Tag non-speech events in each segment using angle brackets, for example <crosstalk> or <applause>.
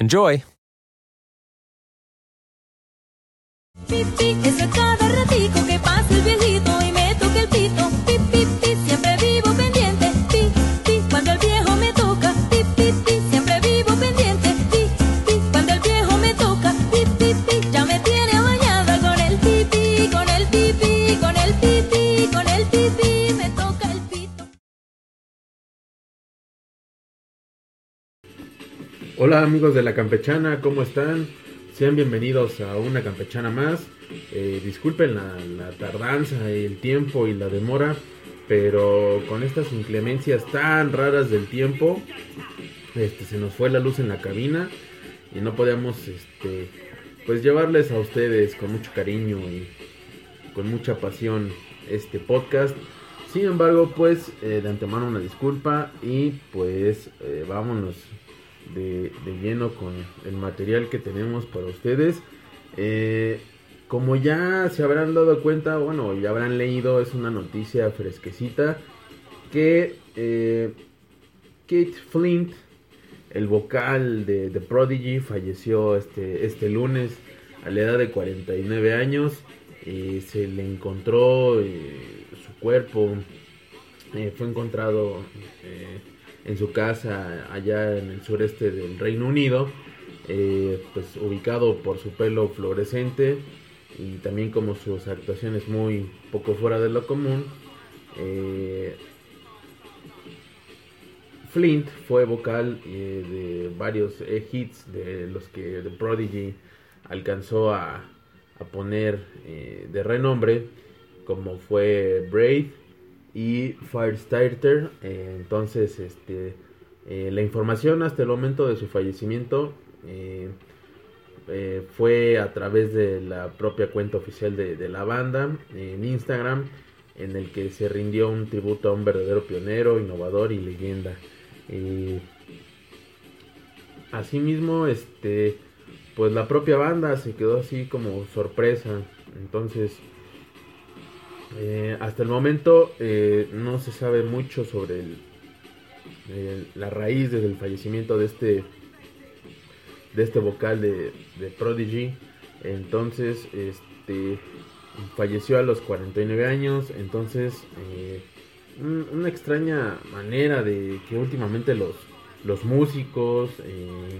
Enjoy! Cada ratico que pasa el viejito Hola amigos de la campechana, ¿cómo están? Sean bienvenidos a una campechana más. Eh, disculpen la, tardanza, el tiempo y la demora, pero con estas inclemencias tan raras del tiempo, este, se nos fue la luz en la cabina y no podíamos este, pues llevarles a ustedes con mucho cariño y con mucha pasión este podcast. Sin embargo, pues eh, de antemano una disculpa y pues eh, vámonos de, lleno con el material que tenemos para ustedes. Eh, como ya se habrán dado cuenta, bueno, ya habrán leído, es una noticia fresquecita que eh, Kate Flint, el vocal de The Prodigy, falleció este, este lunes a la edad de 49 años. Eh, se le encontró eh, su cuerpo, eh, fue encontrado en su casa allá en el sureste del Reino Unido, eh, pues ubicado por su pelo fluorescente y también como sus actuaciones muy poco fuera de lo común. Eh, Flint fue vocal eh, de varios hits de los que The Prodigy alcanzó a, a poner de renombre, como fue Brave y Firestarter. Eh, entonces, este, eh, la información hasta el momento de su fallecimiento eh, fue a través de la propia cuenta oficial de, de la banda en Instagram, en el que se rindió un tributo a un verdadero pionero, innovador y leyenda. Asimismo, este, pues la propia banda se quedó así como sorpresa. Entonces, eh, hasta el momento eh, no se sabe mucho sobre el- el- la raíz del fallecimiento de este de este vocal de, de Prodigy. Entonces, este falleció a los 49 años. Entonces, eh, un- una extraña manera de que últimamente los, los músicos,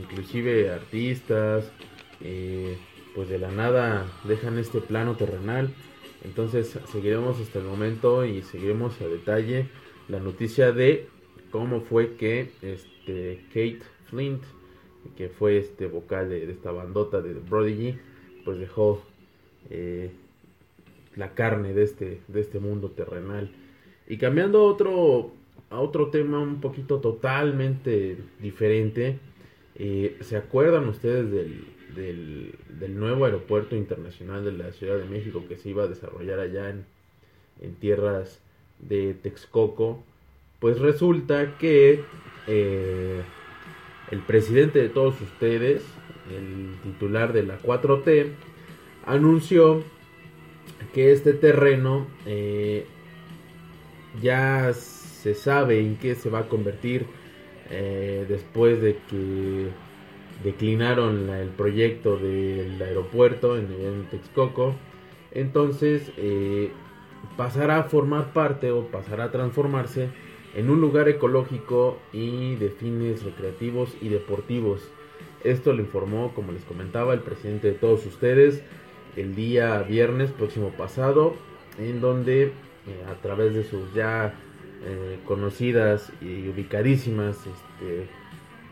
inclusive artistas, pues de la nada dejan este plano terrenal. Entonces seguiremos hasta el momento y seguiremos a detalle la noticia de cómo fue que este Kate Flint, que fue este vocal de, esta bandota de Prodigy, pues dejó eh, la carne de este, de este mundo terrenal. Y cambiando a otro, a otro tema un poquito totalmente diferente, eh, ¿se acuerdan ustedes del, del, del nuevo aeropuerto internacional de la Ciudad de México que se iba a desarrollar allá en, en tierras de Texcoco? Pues resulta que eh, el presidente de todos ustedes, el titular de la 4T, anunció que este terreno eh, ya se sabe en qué se va a convertir eh, después de que declinaron el proyecto del aeropuerto en, en Texcoco. Entonces eh, pasará a formar parte o pasará a transformarse en un lugar ecológico y de fines recreativos y deportivos. Esto lo informó, como les comentaba, el presidente de todos ustedes, el día viernes próximo pasado, en donde eh, a través de sus ya eh, conocidas y ubicadísimas este,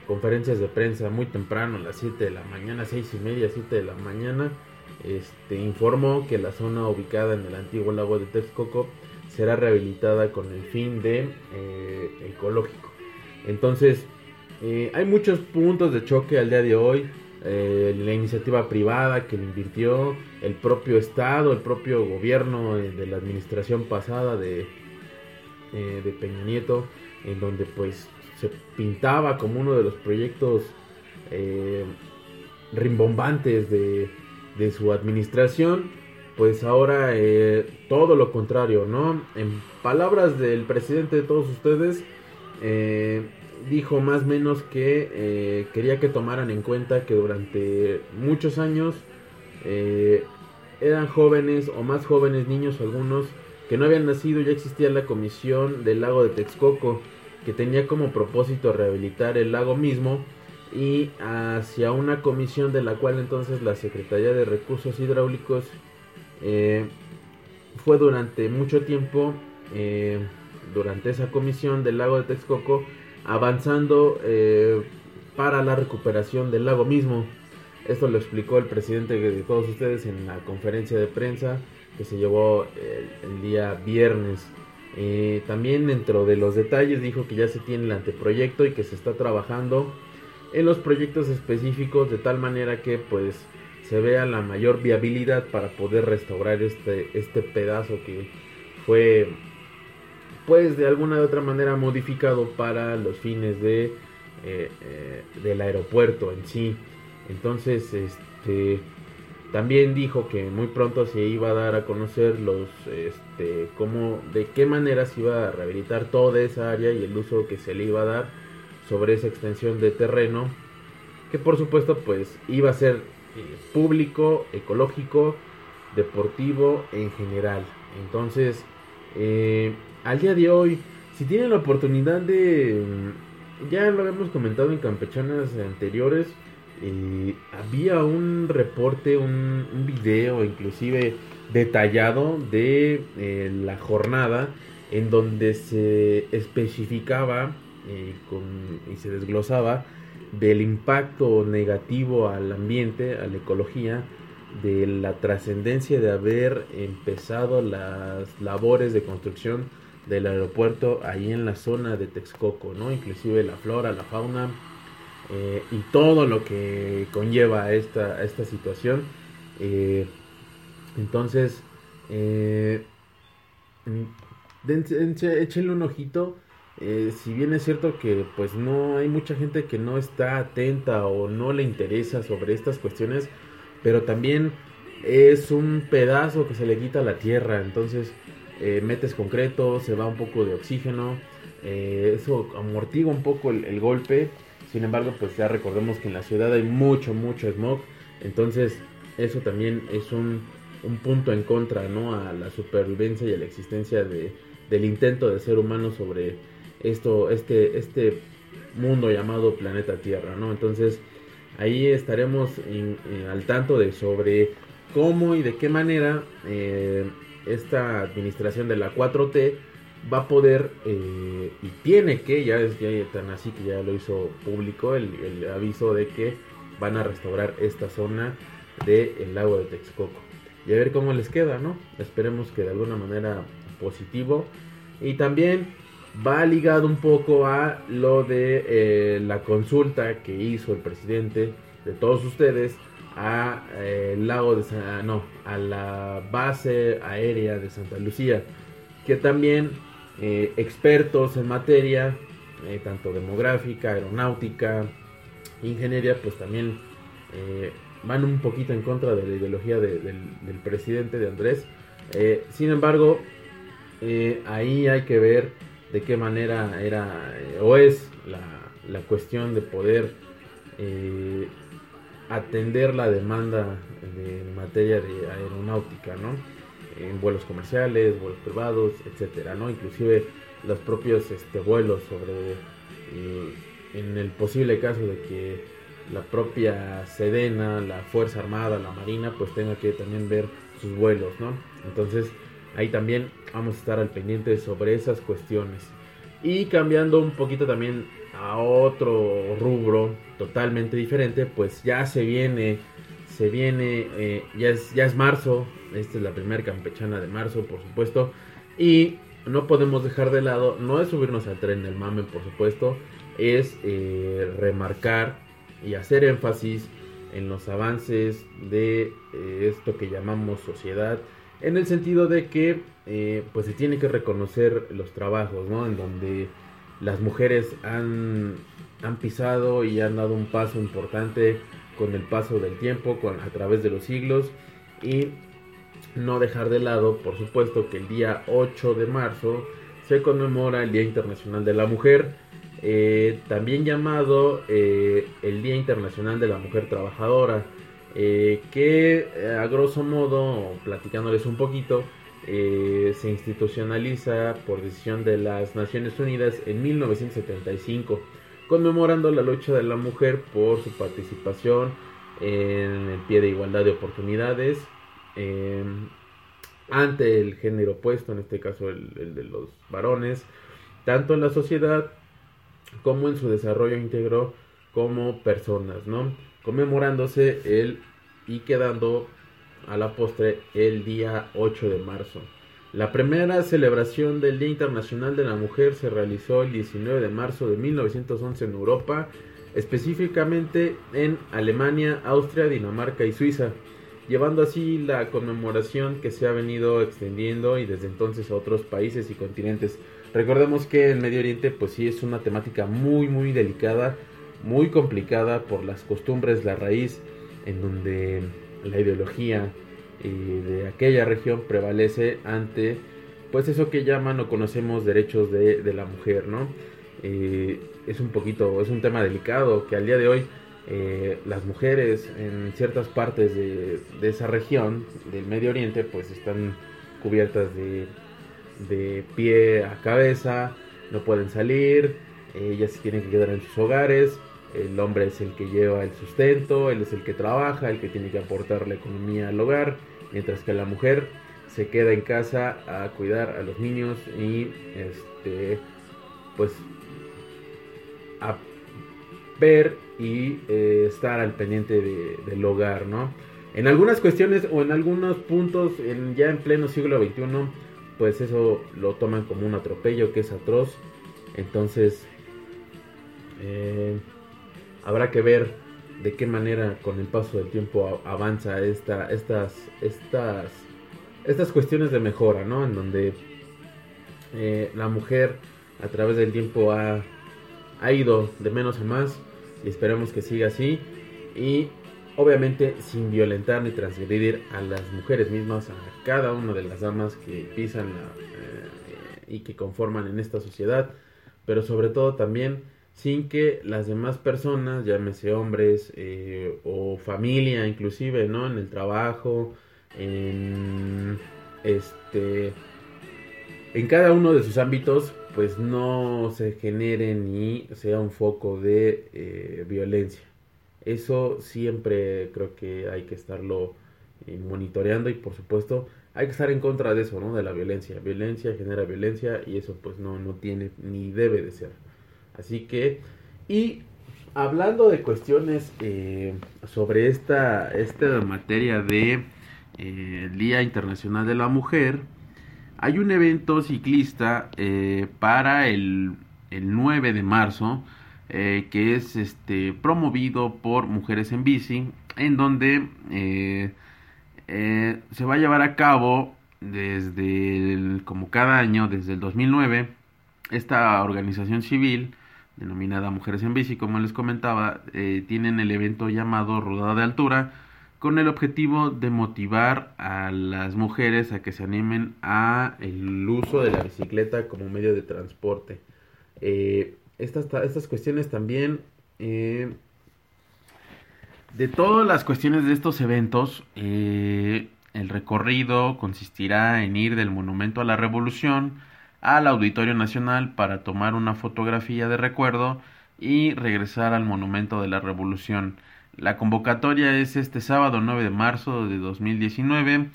conferencias de prensa muy temprano, a las 7 de la mañana, 6 y media, 7 de la mañana, este, informó que la zona ubicada en el antiguo lago de Texcoco será rehabilitada con el fin de eh, ecológico. Entonces, eh, hay muchos puntos de choque al día de hoy. Eh, la iniciativa privada que invirtió, el propio Estado, el propio gobierno de la administración pasada de, de Peña Nieto, en donde pues se pintaba como uno de los proyectos eh, rimbombantes de, de su administración, pues ahora eh, todo lo contrario, ¿no? En palabras del presidente de todos ustedes, eh, dijo más o menos que quería que tomaran en cuenta que durante muchos años eran jóvenes o más jóvenes niños algunos que no habían nacido ya existía la comisión del lago de Texcoco que tenía como propósito rehabilitar el lago mismo y hacia una comisión de la cual entonces la Secretaría de Recursos Hidráulicos eh, fue durante mucho tiempo eh, durante esa comisión del lago de Texcoco avanzando eh, para la recuperación del lago mismo. Esto lo explicó el presidente de todos ustedes en la conferencia de prensa que se llevó el, el día viernes. Eh, también dentro de los detalles dijo que ya se tiene el anteproyecto y que se está trabajando en los proyectos específicos de tal manera que pues se vea la mayor viabilidad para poder restaurar este, este pedazo que fue pues de alguna u otra manera modificado para los fines de eh, eh, del aeropuerto en sí. Entonces este también dijo que muy pronto se iba a dar a conocer los este cómo de qué manera se iba a rehabilitar toda esa área y el uso que se le iba a dar sobre esa extensión de terreno que por supuesto pues iba a ser eh, público, ecológico, deportivo en general. Entonces, eh, al día de hoy, si tienen la oportunidad de, mm, ya lo habíamos comentado en campechanas anteriores, eh, había un reporte, un, video inclusive detallado de eh, la jornada en donde se especificaba eh, y se desglosaba del impacto negativo al ambiente, a la ecología, de la trascendencia de haber empezado las labores de construcción del aeropuerto ahí en la zona de Texcoco, ¿no? Inclusive la flora, la fauna eh, y todo lo que conlleva esta, esta situación. Eh, entonces, eh, échenle un ojito. eh, si bien es cierto que pues no hay mucha gente que no está atenta o no le interesa sobre estas cuestiones, pero también es un pedazo que se le quita a la tierra, entonces metes concreto, se va un poco de oxígeno, eso amortigua un poco el golpe, sin embargo pues ya recordemos que en la ciudad hay mucho, mucho smog, entonces eso también es un, un punto en contra, ¿no? A la supervivencia y a la existencia de, del intento de ser humano sobre esto, este, este mundo llamado planeta Tierra, ¿no? Entonces ahí estaremos al tanto de sobre cómo y de qué manera eh, esta administración de la 4T va a poder eh, y tiene que, ya es ya tan así que ya lo hizo público el, el aviso de que van a restaurar esta zona del lago de Texcoco. Y a ver cómo les queda, ¿no? Esperemos que de alguna manera positivo. Y también va ligado un poco a lo de eh, la consulta que hizo el presidente de todos ustedes a eh, el lago de San, no, a la base aérea de Santa Lucía, que también eh, expertos en materia, eh, tanto demográfica, aeronáutica, ingeniería, pues también eh, van un poquito en contra de la ideología de- del, presidente de Andrés. Sin embargo, ahí hay que ver de qué manera era o es la, la cuestión de poder atender la demanda de materia de aeronáutica, ¿no? En vuelos comerciales, vuelos privados, etcétera, ¿no? Inclusive los propios este, vuelos sobre, eh, en el posible caso de que la propia Sedena, la Fuerza Armada, la Marina, pues tenga que también ver sus vuelos, ¿no? Entonces ahí también vamos a estar al pendiente sobre esas cuestiones. Y cambiando un poquito también a otro rubro totalmente diferente, pues ya se viene, se viene, eh, ya, es, ya es marzo, esta es la primera campechana de marzo, por supuesto, y no podemos dejar de lado, no es subirnos al tren del mame, por supuesto, es eh, remarcar y hacer énfasis en los avances de eh, esto que llamamos sociedad, en el sentido de que eh, pues se tiene que reconocer los trabajos, ¿no? En donde las mujeres han, han pisado y han dado un paso importante con el paso del tiempo, con, a través de los siglos y no dejar de lado, por supuesto, que el día 8 de marzo se conmemora el Día Internacional de la Mujer, eh, también llamado eh, el Día Internacional de la Mujer Trabajadora, eh, que a grosso modo, platicándoles un poquito, se institucionaliza por decisión de las Naciones Unidas en 1975, conmemorando la lucha de la mujer por su participación en el pie de igualdad de oportunidades ante el género opuesto, en este caso el, el de los varones, tanto en la sociedad como en su desarrollo íntegro como personas, ¿no? Conmemorándose el y quedando a la postre el día 8 de marzo. La primera celebración del Día Internacional de la Mujer se realizó el 19 de marzo de 1911 en Europa, específicamente en Alemania, Austria, Dinamarca y Suiza, llevando así la conmemoración que se ha venido extendiendo y desde entonces a otros países y continentes. Recordemos que el Medio Oriente pues sí es una temática muy muy delicada, muy complicada por las costumbres, la raíz en donde la ideología eh, de aquella región prevalece ante pues eso que llaman o conocemos derechos de, de la mujer, ¿no? Eh, es un poquito, es un tema delicado que al día de hoy eh, las mujeres en ciertas partes de, de, esa región del Medio Oriente pues están cubiertas de de pie a cabeza, no pueden salir, ellas tienen que quedar en sus hogares, el hombre es el que lleva el sustento, él es el que trabaja, el que tiene que aportar la economía al hogar, mientras que la mujer se queda en casa a cuidar a los niños y este pues a ver y eh, estar al pendiente de, del hogar, ¿no? En algunas cuestiones o en algunos puntos, ya en pleno siglo XXI, pues eso lo toman como un atropello que es atroz. Entonces, eh, habrá que ver de qué manera con el paso del tiempo avanza esta, estas, estas, estas cuestiones de mejora, ¿no? En donde eh, la mujer a través del tiempo ha, ido de menos a más y esperemos que siga así. Y obviamente sin violentar ni transgredir a las mujeres mismas, a cada una de las damas que pisan eh, y que conforman en esta sociedad, pero sobre todo también sin que las demás personas, llámese hombres eh, o familia inclusive, ¿no? En el trabajo, en este, en cada uno de sus ámbitos, pues no se genere ni sea un foco de eh, violencia. Eso siempre creo que hay que estarlo eh, monitoreando y por supuesto hay que estar en contra de eso, ¿no? De la violencia. Violencia genera violencia y eso pues no, no tiene ni debe de ser. Así que, y hablando de cuestiones eh, sobre esta, esta materia de eh, Día Internacional de la Mujer, hay un evento ciclista para el, el 9 de marzo eh, que es este, promovido por Mujeres en Bici, en donde eh, eh, se va a llevar a cabo desde como cada año, desde el 2009, esta organización civil denominada Mujeres en Bici, como les comentaba, tienen el evento llamado Rodada de Altura, con el objetivo de motivar a las mujeres a que se animen a el uso de la bicicleta como medio de transporte. Eh, estas, estas cuestiones también. Eh, de todas las cuestiones de estos eventos, eh, el recorrido consistirá en ir del Monumento a la Revolución al Auditorio Nacional para tomar una fotografía de recuerdo y regresar al Monumento de la Revolución. La convocatoria es este sábado 9 de marzo de 2019.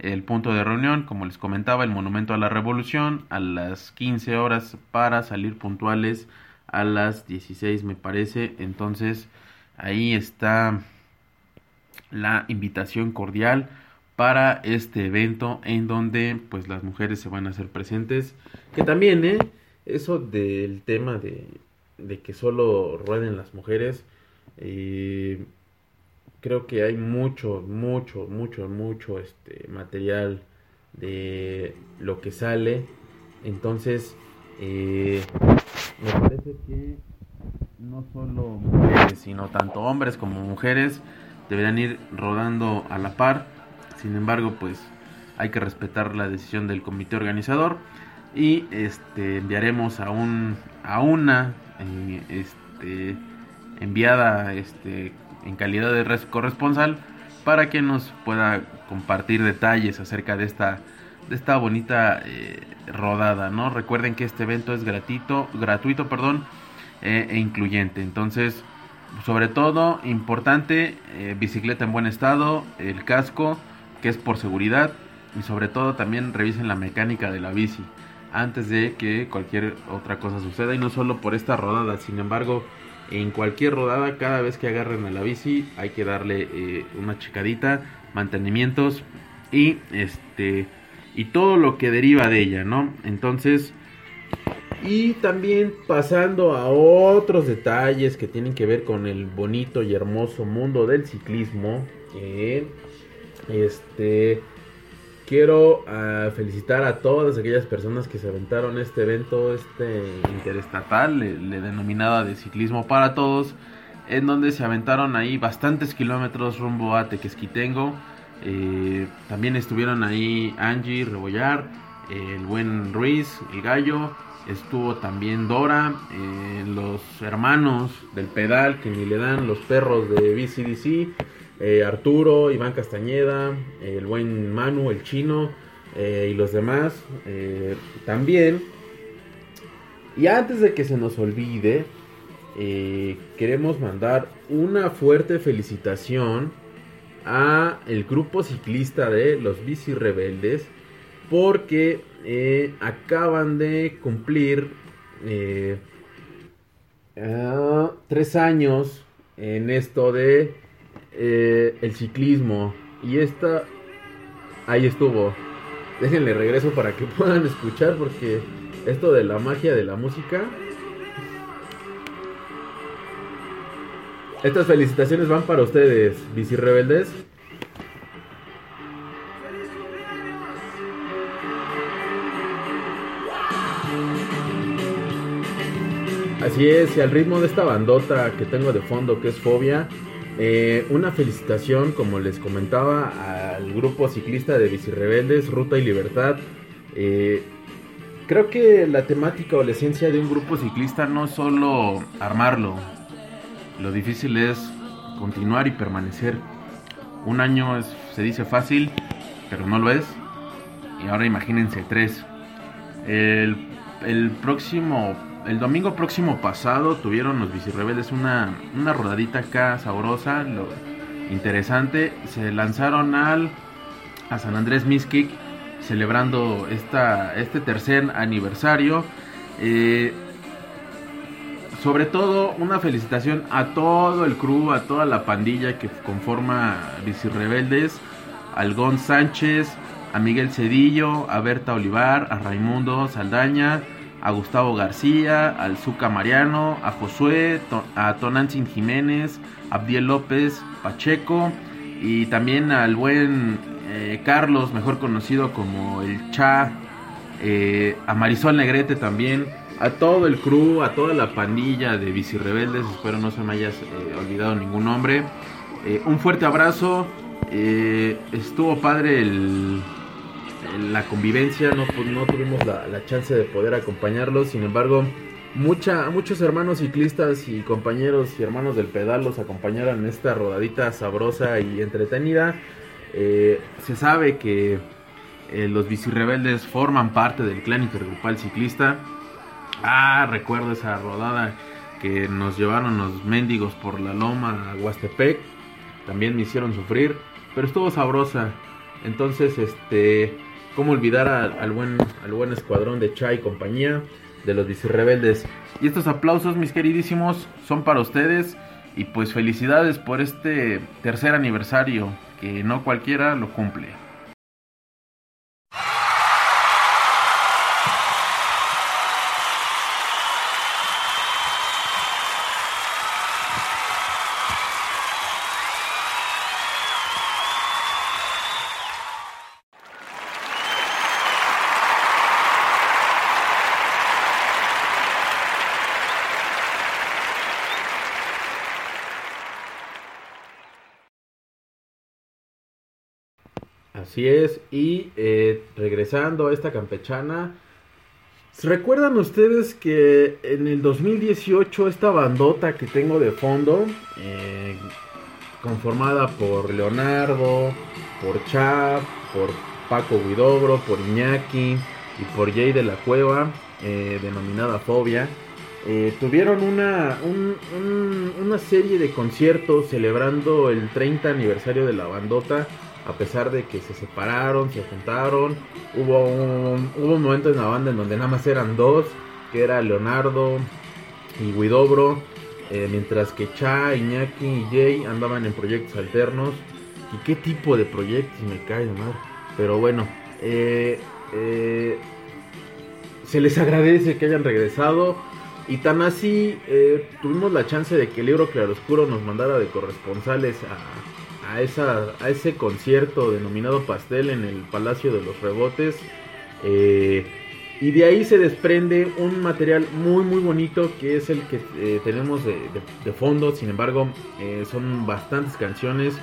El punto de reunión, como les comentaba, el Monumento a la Revolución a las 15 horas para salir puntuales a las 16 me parece. Entonces ahí está la invitación cordial para este evento en donde pues las mujeres se van a hacer presentes. Que también, ¿eh? Eso del tema de, de que solo rueden las mujeres. Eh, creo que hay mucho, mucho, mucho, mucho este material de lo que sale. Entonces, eh, me parece que no solo mujeres, sino tanto hombres como mujeres deberían ir rodando a la par. Sin embargo, pues hay que respetar la decisión del comité organizador y este enviaremos a un a una eh, este enviada este en calidad de corresponsal para que nos pueda compartir detalles acerca de esta de esta bonita eh, rodada no recuerden que este evento es gratuito gratuito perdón eh, e incluyente. Entonces sobre todo importante bicicleta en buen estado el casco que es por seguridad y sobre todo también revisen la mecánica de la bici antes de que cualquier otra cosa suceda y no solo por esta rodada, sin embargo, en cualquier rodada, cada vez que agarren a la bici, hay que darle eh, una checadita, mantenimientos y este y todo lo que deriva de ella, ¿no? Entonces, y también pasando a otros detalles que tienen que ver con el bonito y hermoso mundo del ciclismo, este Quiero ah, felicitar a todas aquellas personas que se aventaron este evento, este interestatal, le, denominada de ciclismo para todos, en donde se aventaron ahí bastantes kilómetros rumbo a Tequesquitengo. Eh, también estuvieron ahí Angie Rebollar, el buen Ruiz, el gallo, estuvo también Dora, eh, los hermanos del pedal que ni le dan los perros de BCDC. Eh, Arturo, Iván Castañeda, el buen Manu, el chino eh, y los demás eh, también. Y antes de que se nos olvide, queremos mandar una fuerte felicitación a el grupo ciclista de los bici rebeldes porque acaban de cumplir ah, tres años en esto de eh, el ciclismo. Y esta, ahí estuvo. Déjenle regreso para que <laughs> puedan escuchar porque esto de la magia de la música. Estas felicitaciones van para ustedes, bici rebeldes. Así es, y al ritmo de esta bandota que tengo de fondo que es Fobia, eh, una felicitación, como les comentaba, al grupo ciclista de Bicirrebeldes, Ruta y Libertad. Eh, creo que la temática o la esencia de un grupo ciclista no es solo armarlo, lo difícil es continuar y permanecer. Un año se dice fácil, pero no lo es. Y ahora imagínense tres. El, el próximo el domingo próximo pasado tuvieron los bicirrebeldes una, una rodadita acá sabrosa, interesante. Se lanzaron al a San Andrés Miskik celebrando esta, este tercer aniversario. Eh, sobre todo una felicitación a todo el crew, a toda la pandilla que conforma Bicirrebeldes, al Gon Sánchez, a Miguel Cedillo, a Berta Olivar, a Raimundo Saldaña, a Gustavo García, al Zuca Mariano, a Josué, a Tonantzin Jiménez, Abdiel López Pacheco y también al buen eh, Carlos, mejor conocido como el Cha, eh, a Marisol Negrete también, a todo el crew, a toda la pandilla de Bicirrebeldes, espero no se me hayas eh, olvidado ningún nombre. un fuerte abrazo, estuvo padre el, la convivencia, no, no tuvimos la, chance de poder acompañarlos, sin embargo, mucha, muchos hermanos ciclistas y compañeros y hermanos del pedal los acompañaron en esta rodadita sabrosa y entretenida. Eh, se sabe que eh, los bicirrebeldes forman parte del clan intergrupal ciclista. Ah, recuerdo esa rodada que nos llevaron los mendigos por la loma a Huastepec. También me hicieron sufrir, pero estuvo sabrosa. Entonces, este, cómo olvidar al buen al buen escuadrón de Chai y compañía de los Rebeldes. Y estos aplausos, mis queridísimos, son para ustedes. Y pues felicidades por este tercer aniversario, que no cualquiera lo cumple. Así es, y eh, regresando a esta campechana, ¿recuerdan ustedes que en el 2018 esta bandota que tengo de fondo, eh, conformada por Leonardo, por Chap, por Paco Guidobro, por Iñaki y por Jay de la Cueva, eh, denominada Fobia, tuvieron una, un- un- una serie de conciertos celebrando el 30 aniversario de la bandota a pesar de que se separaron, se juntaron, hubo un, hubo un momento en la banda en donde nada más eran dos, que era Leonardo y Guidobro, eh, mientras que Cha, Iñaki y Jay andaban en proyectos alternos. ¿Y qué tipo de proyectos? Me cae de madre. Pero bueno, eh, eh, se les agradece que hayan regresado. Y tan así, tuvimos la chance de que el libro Claroscuro nos mandara de corresponsales a, a, esa, a ese concierto denominado Pastel en el Palacio de los Rebotes. Eh, y de ahí se desprende un material muy muy bonito que es el que eh, tenemos de, fondo. Sin embargo, eh, son bastantes canciones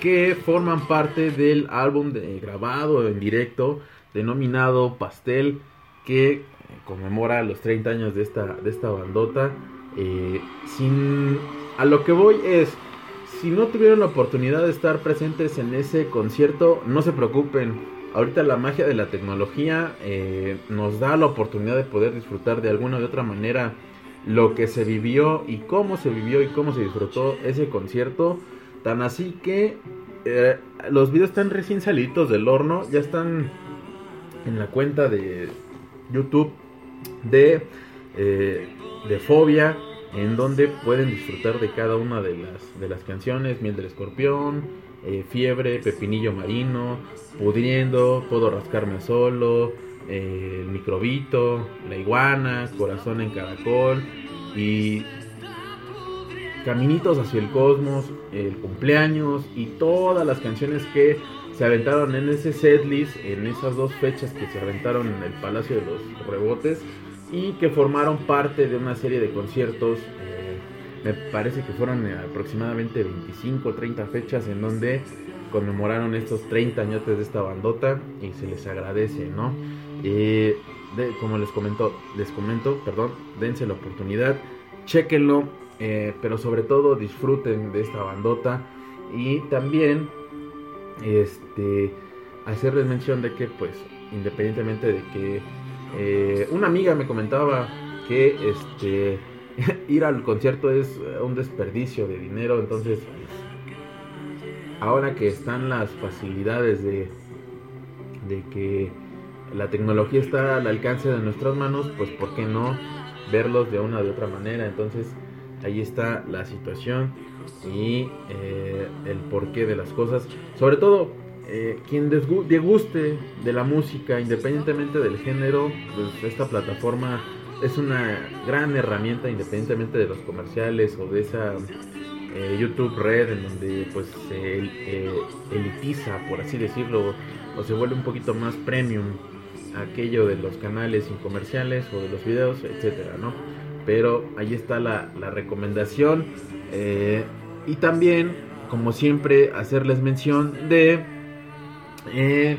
que forman parte del álbum grabado en directo denominado Pastel que conmemora los 30 años de esta, de esta bandota. Eh, sin, a lo que voy es, si no tuvieron la oportunidad de estar presentes en ese concierto, no se preocupen. Ahorita la magia de la tecnología eh, nos da la oportunidad de poder disfrutar de alguna u otra manera lo que se vivió y cómo se vivió y cómo se disfrutó ese concierto. Tan así que eh, los videos están recién salidos del horno, ya están en la cuenta de YouTube de, de Fobia, en donde pueden disfrutar de cada una de las, de las canciones, Miel del Escorpión, eh, Fiebre, Pepinillo Marino, Pudriendo, Puedo Rascarme Solo, eh, El Microbito, La Iguana, Corazón en Caracol y Caminitos hacia el Cosmos, El Cumpleaños y todas las canciones que se aventaron en ese setlist, en esas dos fechas que se aventaron en el Palacio de los Rebotes y que formaron parte de una serie de conciertos. eh, me parece que fueron eh, aproximadamente 25 o 30 fechas en donde conmemoraron estos 30 añotes de esta bandota y se les agradece, ¿no? Eh, de- como les comento, les comento, perdón, dense la oportunidad, chequenlo, pero sobre todo disfruten de esta bandota y también este hacerles mención de que pues independientemente de que eh, una amiga me comentaba que este <laughs> ir al concierto es eh, un desperdicio de dinero entonces ahora que están las facilidades de que la tecnología está al alcance de nuestras manos pues por qué no verlos de una de otra manera entonces ahí está la situación y eh, el porqué de las cosas. Sobre todo, eh, quien deguste de la música, independientemente del género, pues esta plataforma es una gran herramienta, independientemente de los comerciales o de esa eh, YouTube Red, en donde pues se eh, elitiza, por así decirlo, o se vuelve un poquito más premium aquello de los canales sin comerciales o de los videos, etcétera, ¿no? Pero ahí está la, la recomendación. eh, y también, como siempre, hacerles mención de eh,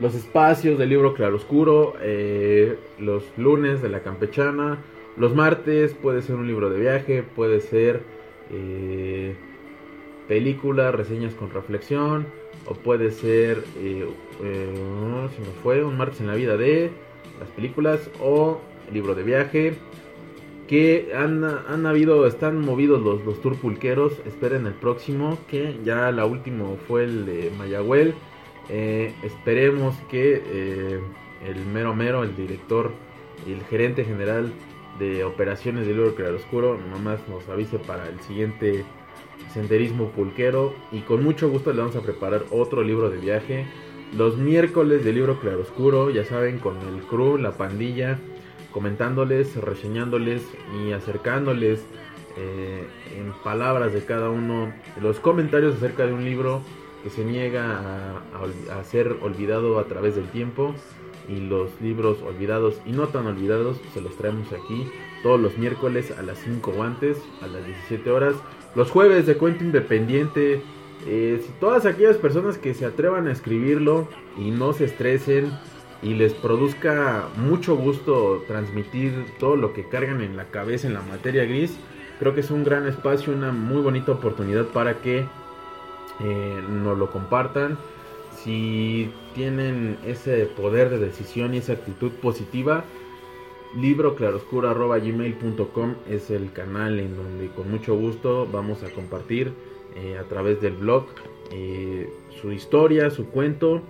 los espacios del libro Claroscuro, eh, los lunes de la campechana, los martes puede ser un libro de viaje, puede ser eh, película, reseñas con reflexión, o puede ser, eh, eh, se me fue, un martes en la vida de las películas, o libro de viaje. Que han, han habido, están movidos los, los tour pulqueros. Esperen el próximo, que ya la última fue el de Mayagüel. Eh, esperemos que eh, el mero mero, el director y el gerente general de operaciones del libro Claroscuro nomás nos avise para el siguiente senderismo pulquero y con mucho gusto le vamos a preparar otro libro de viaje. Los miércoles del libro Claroscuro ya saben con el crew la pandilla comentándoles reseñándoles y acercándoles eh, en palabras de cada uno los comentarios acerca de un libro que se niega a, ser olvidado a través del tiempo y los libros olvidados y no tan olvidados se los traemos aquí todos los miércoles a las 5 o antes, a las 17 horas. Los jueves de cuento independiente. eh, todas aquellas personas que se atrevan a escribirlo y no se estresen y les produzca mucho gusto transmitir todo lo que cargan en la cabeza en la materia gris, creo que es un gran espacio, una muy bonita oportunidad para que eh, nos lo compartan. Si tienen ese poder de decisión y esa actitud positiva, libroclaroscuro.gmail.com es el canal en donde con mucho gusto vamos a compartir eh, a través del blog eh, su historia, su cuento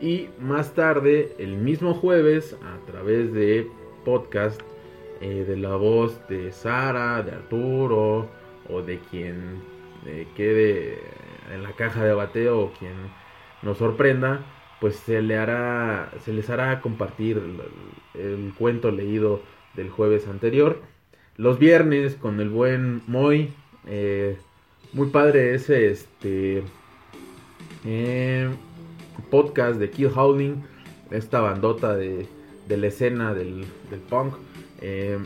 y más tarde, el mismo jueves, a través de podcast de la voz de Sara, de Arturo o de quien quede en la caja de bateo o quien nos sorprenda, pues se le hará, se les hará compartir el, cuento leído del jueves anterior. Los viernes con el buen Moy, eh, muy padre ese este eh, podcast de Kill Howling, esta bandota de, de la escena del, punk. eh,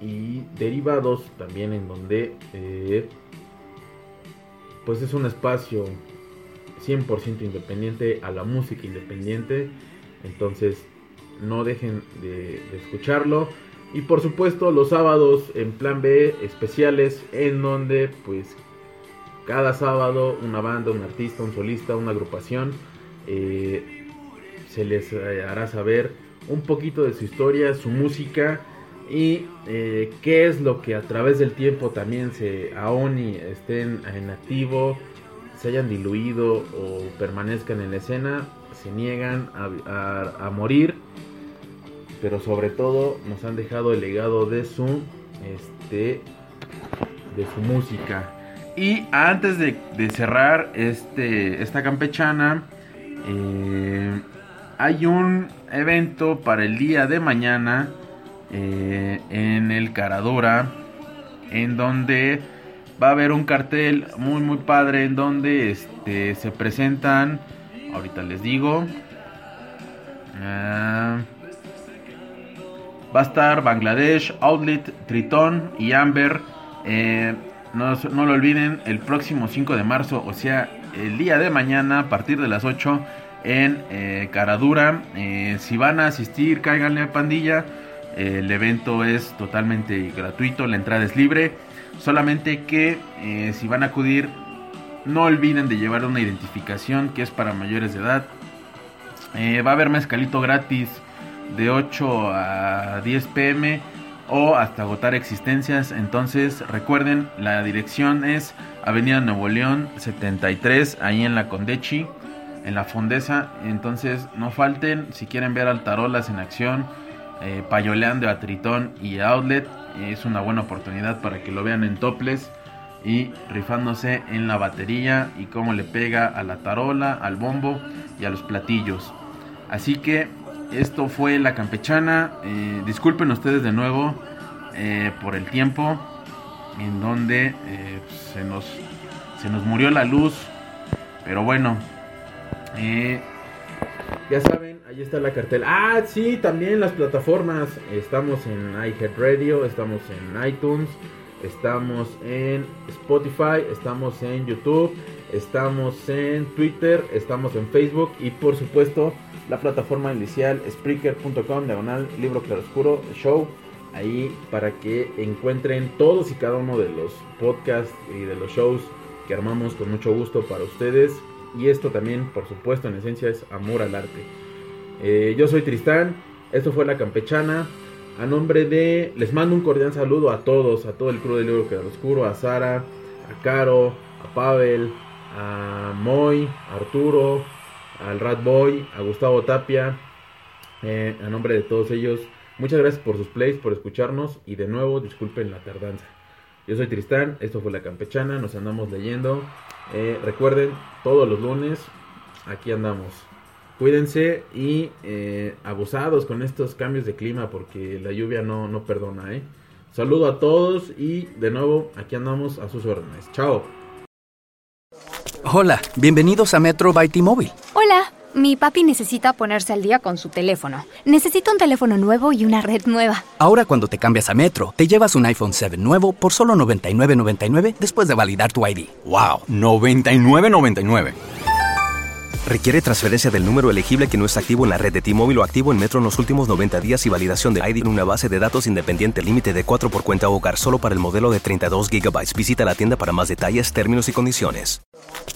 y derivados también en donde pues es un espacio 100% independiente a la música independiente. Entonces no dejen de, escucharlo. Y por supuesto los sábados en plan B especiales en donde pues cada sábado una banda, un artista, un solista, una agrupación eh, se les eh, hará saber un poquito de su historia, su música y eh, qué es lo que a través del tiempo también se aún y estén en activo, se hayan diluido o permanezcan en la escena, se niegan a, morir, pero sobre todo nos han dejado el legado de su este de su música. Y antes de, de cerrar este, esta campechana, eh, hay un evento para el día de mañana eh, en el Caradora, en donde va a haber un cartel muy muy padre, en donde este, se presentan, ahorita les digo, ah, va a estar Bangladesh, Outlet, Tritón y Amber. Eh, no, no lo olviden, el próximo 5 de marzo, o sea, el día de mañana, a partir de las 8, en eh, Caradura. Si van a asistir, cáiganle a pandilla. El evento es totalmente gratuito, la entrada es libre. Solamente que eh, si van a acudir, no olviden de llevar una identificación que es para mayores de edad. Eh, va a haber mezcalito gratis de 8 a 10 pm o hasta agotar existencias. Entonces recuerden, la dirección es Avenida Nuevo León 73, ahí en la Condechi, en la Fondesa. Entonces no falten, si quieren ver al Tarolas en acción, eh, payoleando a Tritón y Outlet, es una buena oportunidad para que lo vean en toples y rifándose en la batería y cómo le pega a la tarola, al bombo y a los platillos. Así que esto fue la campechana. Eh, disculpen ustedes de nuevo eh, por el tiempo en donde se, nos, se nos murió la luz. Pero bueno, Ya saben, ahí está la cartel. Ah, sí, también las plataformas. Estamos en iHeartRadio, estamos en iTunes, estamos en Spotify, estamos en YouTube, estamos en Twitter, estamos en Facebook y por supuesto la plataforma inicial Spreaker.com, diagonal, libro claroscuro, show. Ahí para que encuentren todos y cada uno de los podcasts y de los shows que armamos con mucho gusto para ustedes. Y esto también, por supuesto, en esencia es amor al arte. Eh, yo soy Tristán, esto fue La Campechana. a nombre de. Les mando un cordial saludo a todos, a todo el crew del libro que oscuro, a Sara, a Caro, a Pavel, a Moy, a Arturo, al Rat Boy, a Gustavo Tapia. eh, a nombre de todos ellos, muchas gracias por sus plays, por escucharnos y de nuevo disculpen la tardanza. Yo soy Tristán, esto fue La Campechana, nos andamos leyendo. Eh, recuerden, todos los lunes aquí andamos. Cuídense y eh, abusados con estos cambios de clima porque la lluvia no, no perdona. ¿eh? Saludo a todos y de nuevo aquí andamos a sus órdenes. Chao. Hola, bienvenidos a Metro by T-Mobile. Hola, mi papi necesita ponerse al día con su teléfono. Necesito un teléfono nuevo y una red nueva. Ahora cuando te cambias a Metro, te llevas un iPhone 7 nuevo por solo $99.99 después de validar tu ID. ¡Wow! $99.99. Requiere transferencia del número elegible que no está activo en la red de T-Mobile o activo en Metro en los últimos 90 días y validación de ID en una base de datos independiente límite de 4 por cuenta hogar solo para el modelo de 32 GB. Visita la tienda para más detalles, términos y condiciones.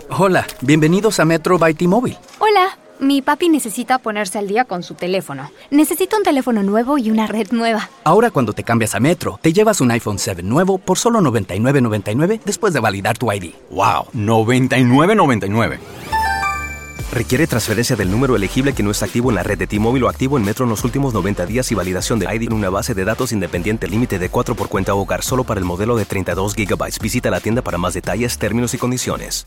Hola, bienvenidos a Metro by T-Mobile. Hola, mi papi necesita ponerse al día con su teléfono. Necesito un teléfono nuevo y una red nueva. Ahora cuando te cambias a Metro, te llevas un iPhone 7 nuevo por solo $99.99 después de validar tu ID. ¡Wow! $99.99. Requiere transferencia del número elegible que no está activo en la red de T-Mobile o activo en Metro en los últimos 90 días y validación de ID en una base de datos independiente límite de 4 por cuenta hogar solo para el modelo de 32 GB. Visita la tienda para más detalles, términos y condiciones.